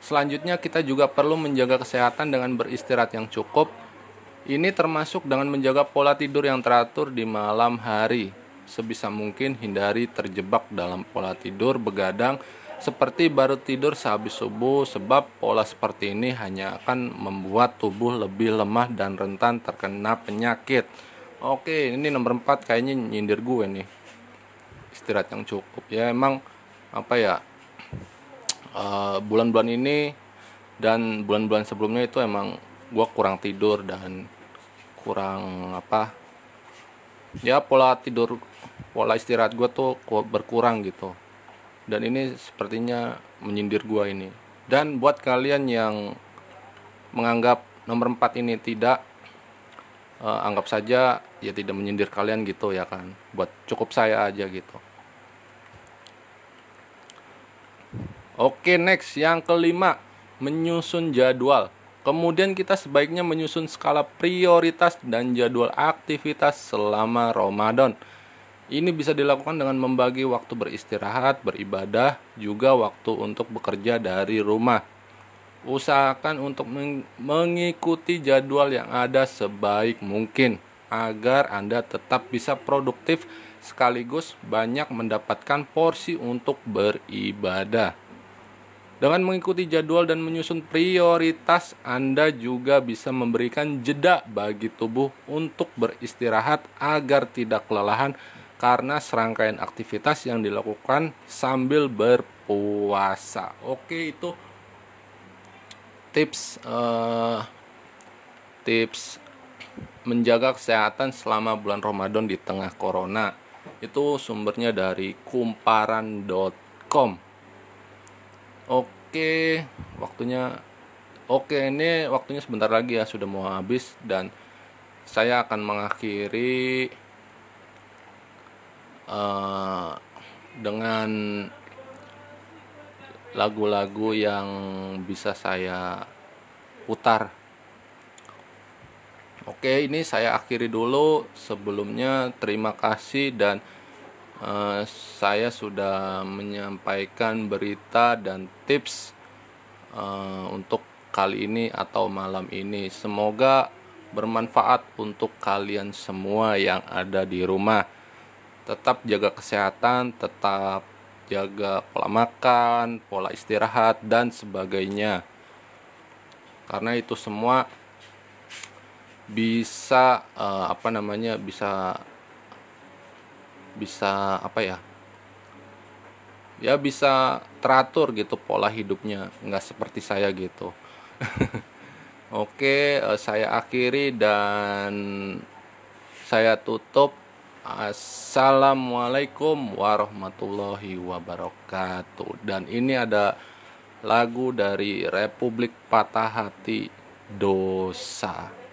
Selanjutnya kita juga perlu menjaga kesehatan dengan beristirahat yang cukup. Ini termasuk dengan menjaga pola tidur yang teratur di malam hari. Sebisa mungkin hindari terjebak dalam pola tidur begadang seperti baru tidur sehabis subuh sebab pola seperti ini hanya akan membuat tubuh lebih lemah dan rentan terkena penyakit. Oke, ini nomor 4 kayaknya nyindir gue nih. Istirahat yang cukup. Ya emang apa ya bulan bulan-bulan ini dan bulan-bulan sebelumnya itu emang gue kurang tidur dan kurang apa ya pola tidur pola istirahat gue tuh berkurang gitu dan ini sepertinya menyindir gue ini dan buat kalian yang menganggap nomor 4 ini tidak uh, anggap saja ya tidak menyindir kalian gitu ya kan buat cukup saya aja gitu Oke, next yang kelima, menyusun jadwal. Kemudian kita sebaiknya menyusun skala prioritas dan jadwal aktivitas selama Ramadan. Ini bisa dilakukan dengan membagi waktu beristirahat, beribadah, juga waktu untuk bekerja dari rumah. Usahakan untuk mengikuti jadwal yang ada sebaik mungkin agar Anda tetap bisa produktif sekaligus banyak mendapatkan porsi untuk beribadah. Dengan mengikuti jadwal dan menyusun prioritas, Anda juga bisa memberikan jeda bagi tubuh untuk beristirahat agar tidak kelelahan karena serangkaian aktivitas yang dilakukan sambil berpuasa. Oke, itu tips uh, tips menjaga kesehatan selama bulan Ramadan di tengah corona. Itu sumbernya dari kumparan.com. Oke, waktunya Oke, ini waktunya sebentar lagi ya, sudah mau habis dan saya akan mengakhiri uh, dengan lagu-lagu yang bisa saya putar. Oke, ini saya akhiri dulu. Sebelumnya, terima kasih dan Eh, saya sudah menyampaikan berita dan tips uh, untuk kali ini atau malam ini. Semoga bermanfaat untuk kalian semua yang ada di rumah. Tetap jaga kesehatan, tetap jaga pola makan, pola istirahat dan sebagainya. Karena itu semua bisa uh, apa namanya bisa bisa apa ya ya bisa teratur gitu pola hidupnya. Nggak seperti saya gitu. [laughs] Oke eh, saya akhiri dan saya tutup assalamualaikum warahmatullahi wabarakatuh. Dan ini ada lagu dari Republik Patah Hati Dosa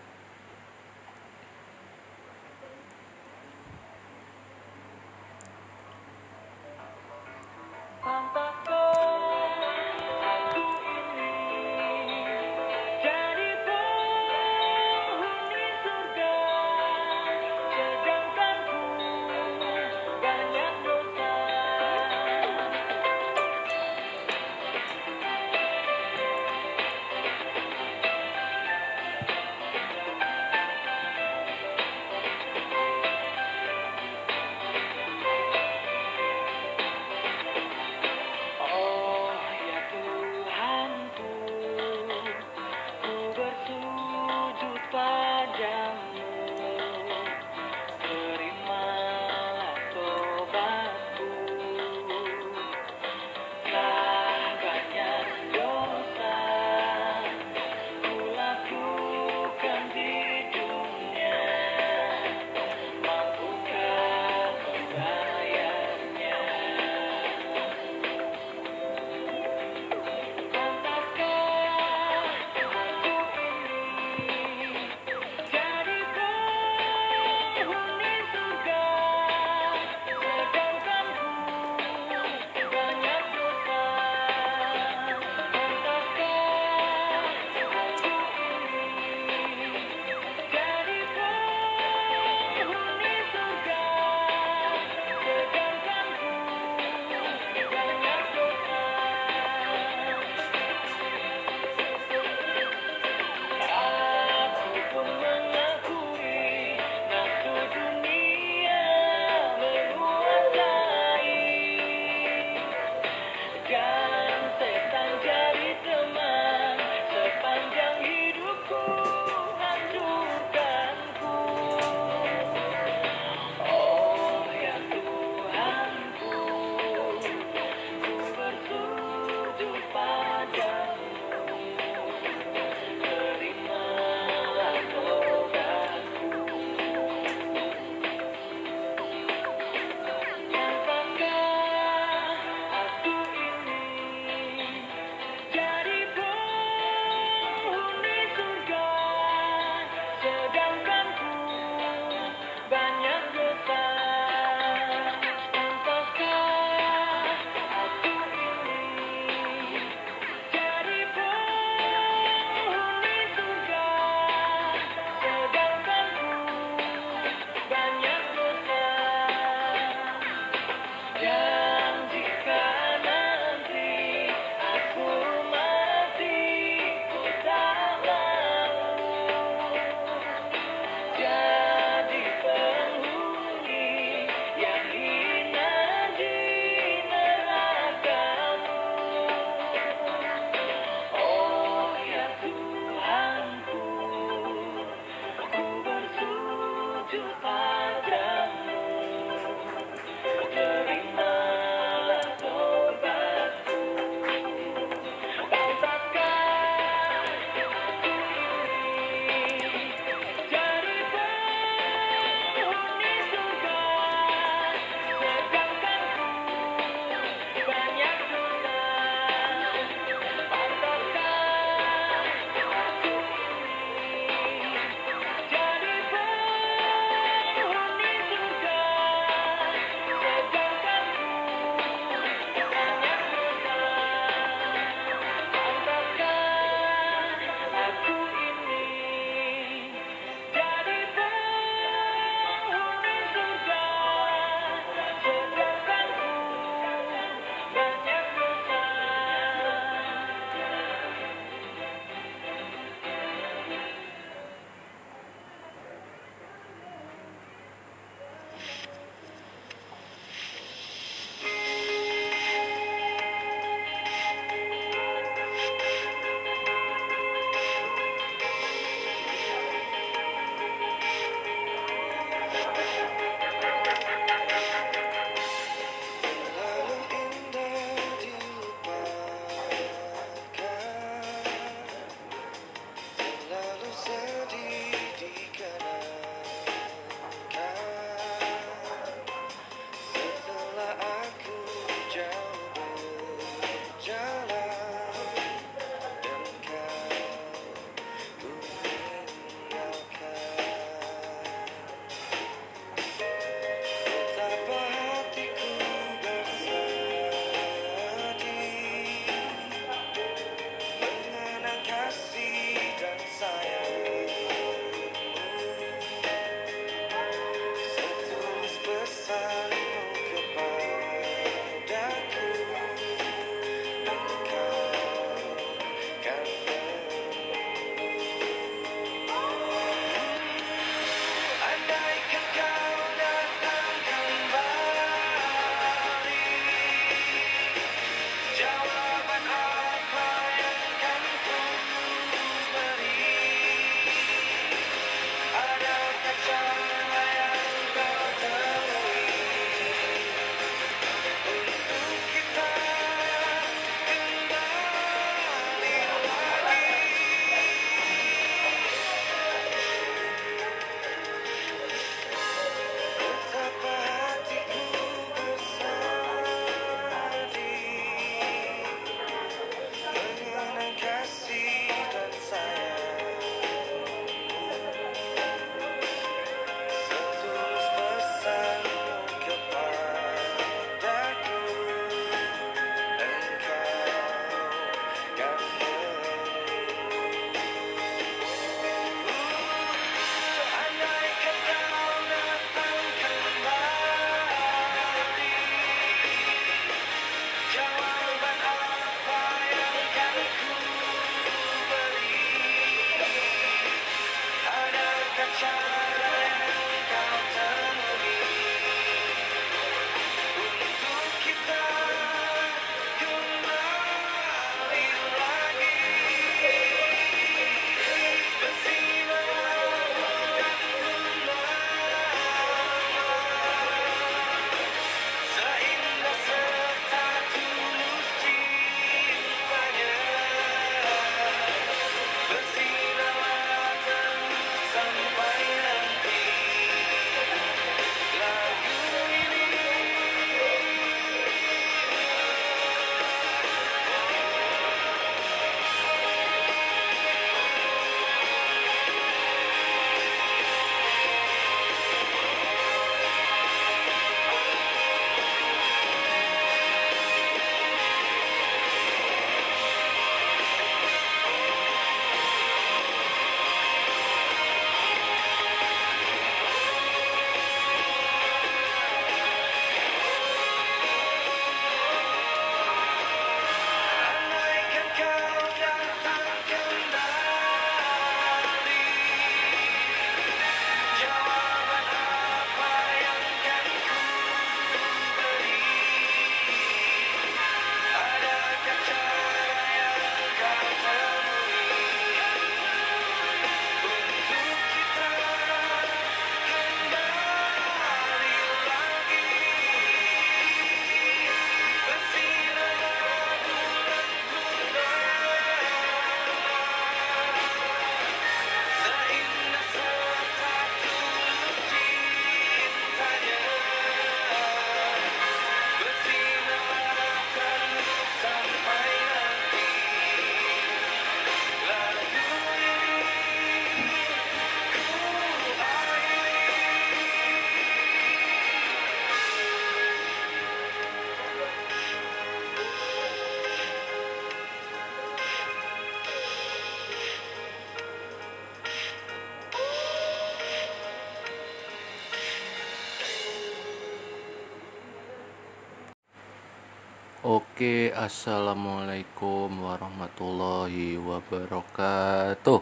Oke, assalamualaikum warahmatullahi wabarakatuh.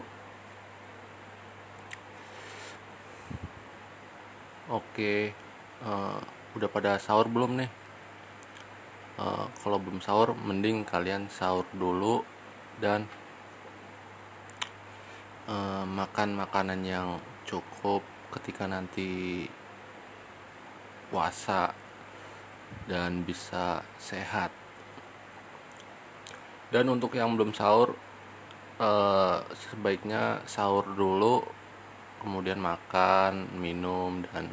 Oke, eh, udah pada sahur belum nih? Eh, kalau belum sahur, mending kalian sahur dulu dan eh, makan makanan yang cukup ketika nanti puasa dan bisa sehat. Dan untuk yang belum sahur, eh, sebaiknya sahur dulu, kemudian makan, minum dan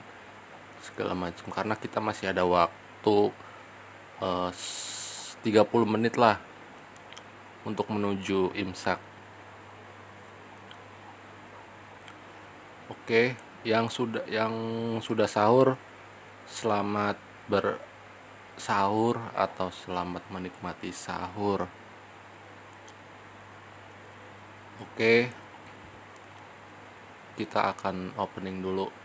segala macam. Karena kita masih ada waktu eh, s- 30 menit lah untuk menuju imsak. Oke, yang sudah yang sudah sahur selamat bersahur atau selamat menikmati sahur. Oke. Kita akan opening dulu.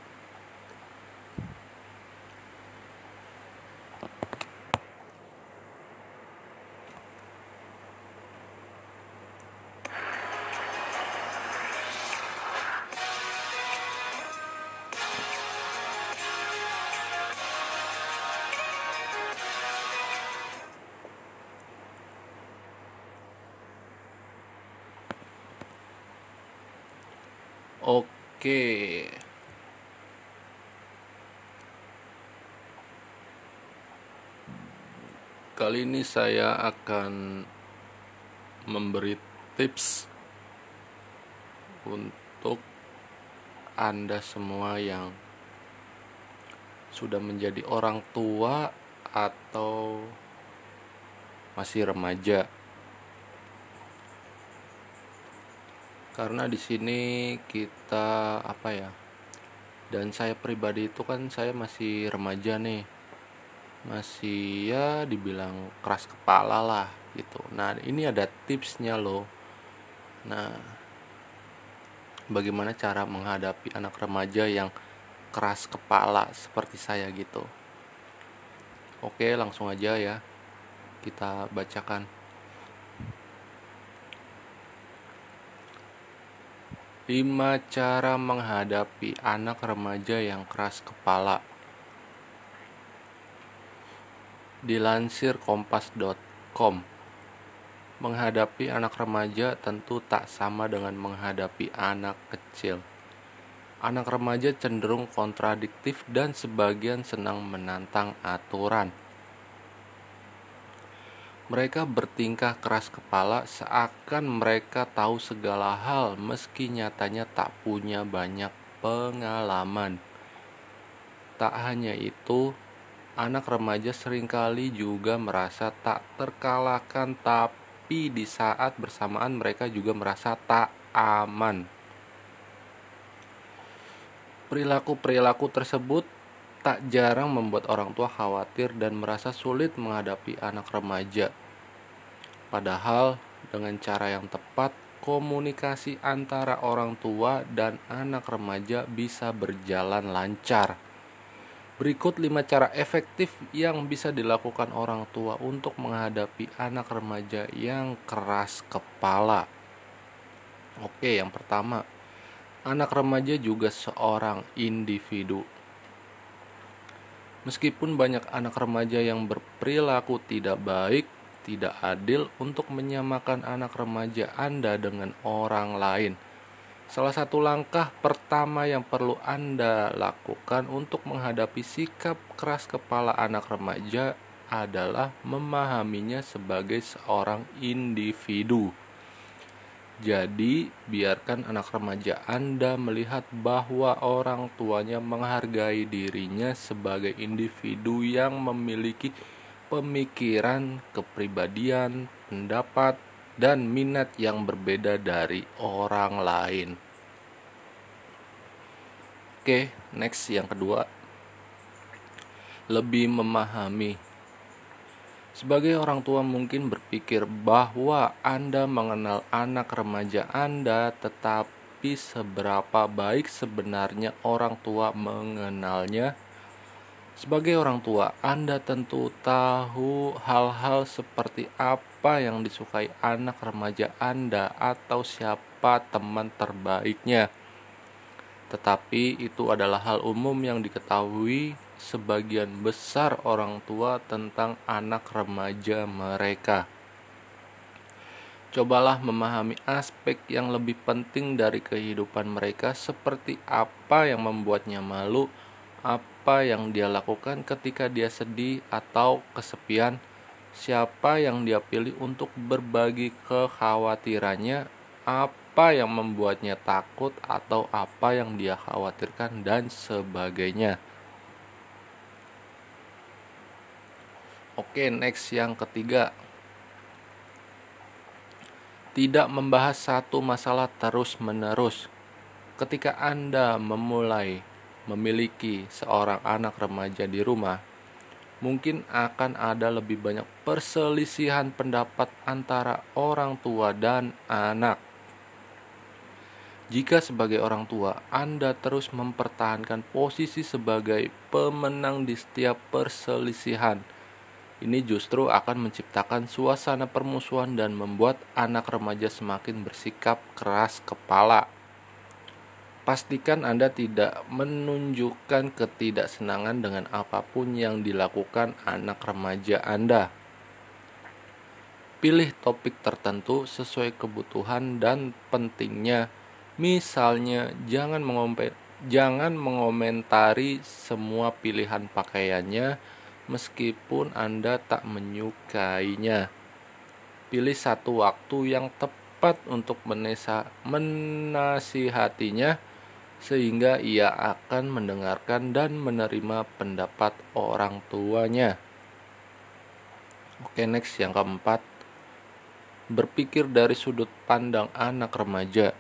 Kali ini saya akan memberi tips untuk Anda semua yang sudah menjadi orang tua atau masih remaja. Karena di sini kita apa ya? Dan saya pribadi itu kan saya masih remaja nih masih ya dibilang keras kepala lah gitu. Nah ini ada tipsnya loh. Nah bagaimana cara menghadapi anak remaja yang keras kepala seperti saya gitu. Oke langsung aja ya kita bacakan. Lima cara menghadapi anak remaja yang keras kepala Dilansir kompas.com, menghadapi anak remaja tentu tak sama dengan menghadapi anak kecil. Anak remaja cenderung kontradiktif dan sebagian senang menantang aturan. Mereka bertingkah keras kepala seakan mereka tahu segala hal meski nyatanya tak punya banyak pengalaman. Tak hanya itu, anak remaja sering kali juga merasa tak terkalahkan tapi di saat bersamaan mereka juga merasa tak aman. Perilaku-perilaku tersebut tak jarang membuat orang tua khawatir dan merasa sulit menghadapi anak remaja. Padahal dengan cara yang tepat, komunikasi antara orang tua dan anak remaja bisa berjalan lancar. Berikut 5 cara efektif yang bisa dilakukan orang tua untuk menghadapi anak remaja yang keras kepala. Oke, yang pertama, anak remaja juga seorang individu. Meskipun banyak anak remaja yang berperilaku tidak baik, tidak adil untuk menyamakan anak remaja Anda dengan orang lain Salah satu langkah pertama yang perlu Anda lakukan untuk menghadapi sikap keras kepala anak remaja adalah memahaminya sebagai seorang individu. Jadi, biarkan anak remaja Anda melihat bahwa orang tuanya menghargai dirinya sebagai individu yang memiliki pemikiran, kepribadian, pendapat, dan minat yang berbeda dari orang lain. Oke, next yang kedua. Lebih memahami. Sebagai orang tua mungkin berpikir bahwa Anda mengenal anak remaja Anda, tetapi seberapa baik sebenarnya orang tua mengenalnya? Sebagai orang tua, Anda tentu tahu hal-hal seperti apa yang disukai anak remaja Anda atau siapa teman terbaiknya tetapi itu adalah hal umum yang diketahui sebagian besar orang tua tentang anak remaja mereka. Cobalah memahami aspek yang lebih penting dari kehidupan mereka, seperti apa yang membuatnya malu, apa yang dia lakukan ketika dia sedih atau kesepian, siapa yang dia pilih untuk berbagi kekhawatirannya, apa yang membuatnya takut atau apa yang dia khawatirkan dan sebagainya. Oke, next yang ketiga. Tidak membahas satu masalah terus-menerus. Ketika Anda memulai memiliki seorang anak remaja di rumah, mungkin akan ada lebih banyak perselisihan pendapat antara orang tua dan anak jika sebagai orang tua Anda terus mempertahankan posisi sebagai pemenang di setiap perselisihan, ini justru akan menciptakan suasana permusuhan dan membuat anak remaja semakin bersikap keras kepala. Pastikan Anda tidak menunjukkan ketidaksenangan dengan apa pun yang dilakukan anak remaja Anda. Pilih topik tertentu sesuai kebutuhan dan pentingnya Misalnya, jangan jangan mengomentari semua pilihan pakaiannya, meskipun Anda tak menyukainya. Pilih satu waktu yang tepat untuk menasihatinya sehingga ia akan mendengarkan dan menerima pendapat orang tuanya. Oke, next yang keempat. Berpikir dari sudut pandang anak remaja.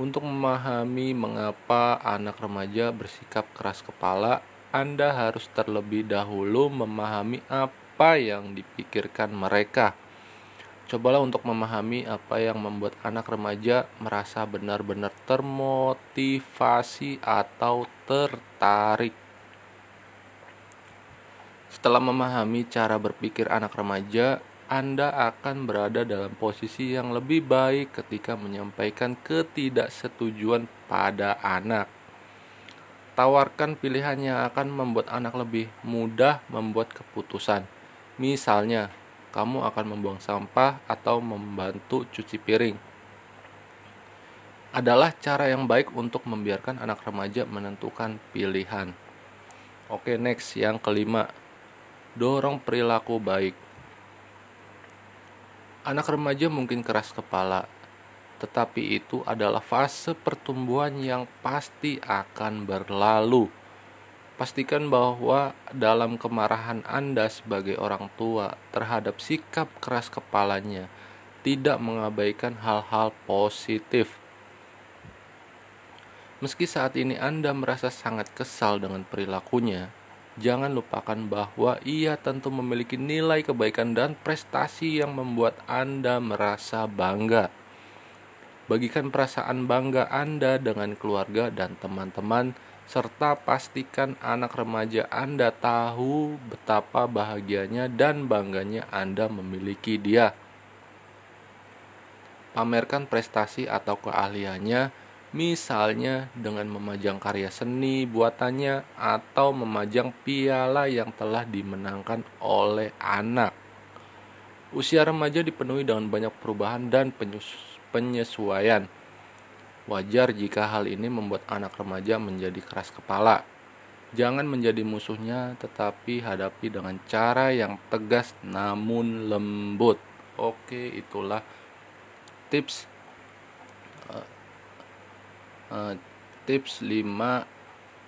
Untuk memahami mengapa anak remaja bersikap keras kepala, Anda harus terlebih dahulu memahami apa yang dipikirkan mereka. Cobalah untuk memahami apa yang membuat anak remaja merasa benar-benar termotivasi atau tertarik. Setelah memahami cara berpikir anak remaja, Anda akan berada dalam posisi yang lebih baik ketika menyampaikan ketidaksetujuan pada anak. Tawarkan pilihan yang akan membuat anak lebih mudah membuat keputusan. Misalnya, kamu akan membuang sampah atau membantu cuci piring. Adalah cara yang baik untuk membiarkan anak remaja menentukan pilihan. Oke, next yang kelima dorong perilaku baik. Anak remaja mungkin keras kepala, tetapi itu adalah fase pertumbuhan yang pasti akan berlalu. Pastikan bahwa dalam kemarahan Anda sebagai orang tua terhadap sikap keras kepalanya tidak mengabaikan hal-hal positif. Meski saat ini Anda merasa sangat kesal dengan perilakunya, jangan lupakan bahwa ia tentu memiliki nilai kebaikan dan prestasi yang membuat Anda merasa bangga. Bagikan perasaan bangga Anda dengan keluarga dan teman-teman, serta pastikan anak remaja Anda tahu betapa bahagianya dan bangganya Anda memiliki dia. Pamerkan prestasi atau keahliannya misalnya dengan memajang karya seni buatannya atau memajang piala yang telah dimenangkan oleh anak. Usia remaja dipenuhi dengan banyak perubahan dan penyesuaian. Wajar jika hal ini membuat anak remaja menjadi keras kepala. Jangan menjadi musuhnya, tetapi hadapi dengan cara yang tegas namun lembut. Oke, itulah tips uh, tips 5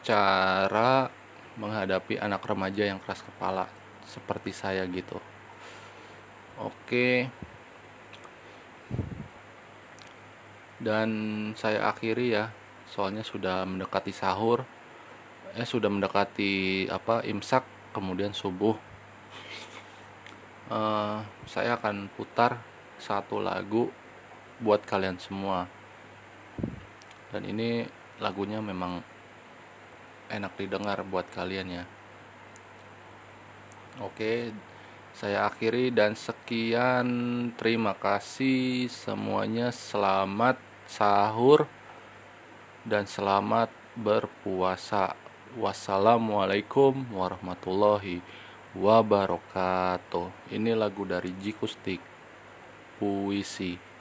cara menghadapi anak remaja yang keras kepala seperti saya gitu. Oke. Dan saya akhiri ya, soalnya sudah mendekati sahur. Eh sudah mendekati apa imsak kemudian subuh. Uh, saya akan putar satu lagu buat kalian semua dan ini lagunya memang enak didengar buat kalian ya oke saya akhiri dan sekian terima kasih semuanya selamat sahur dan selamat berpuasa. Wassalamualaikum warahmatullahi wabarakatuh. Ini lagu dari Jikustik puisi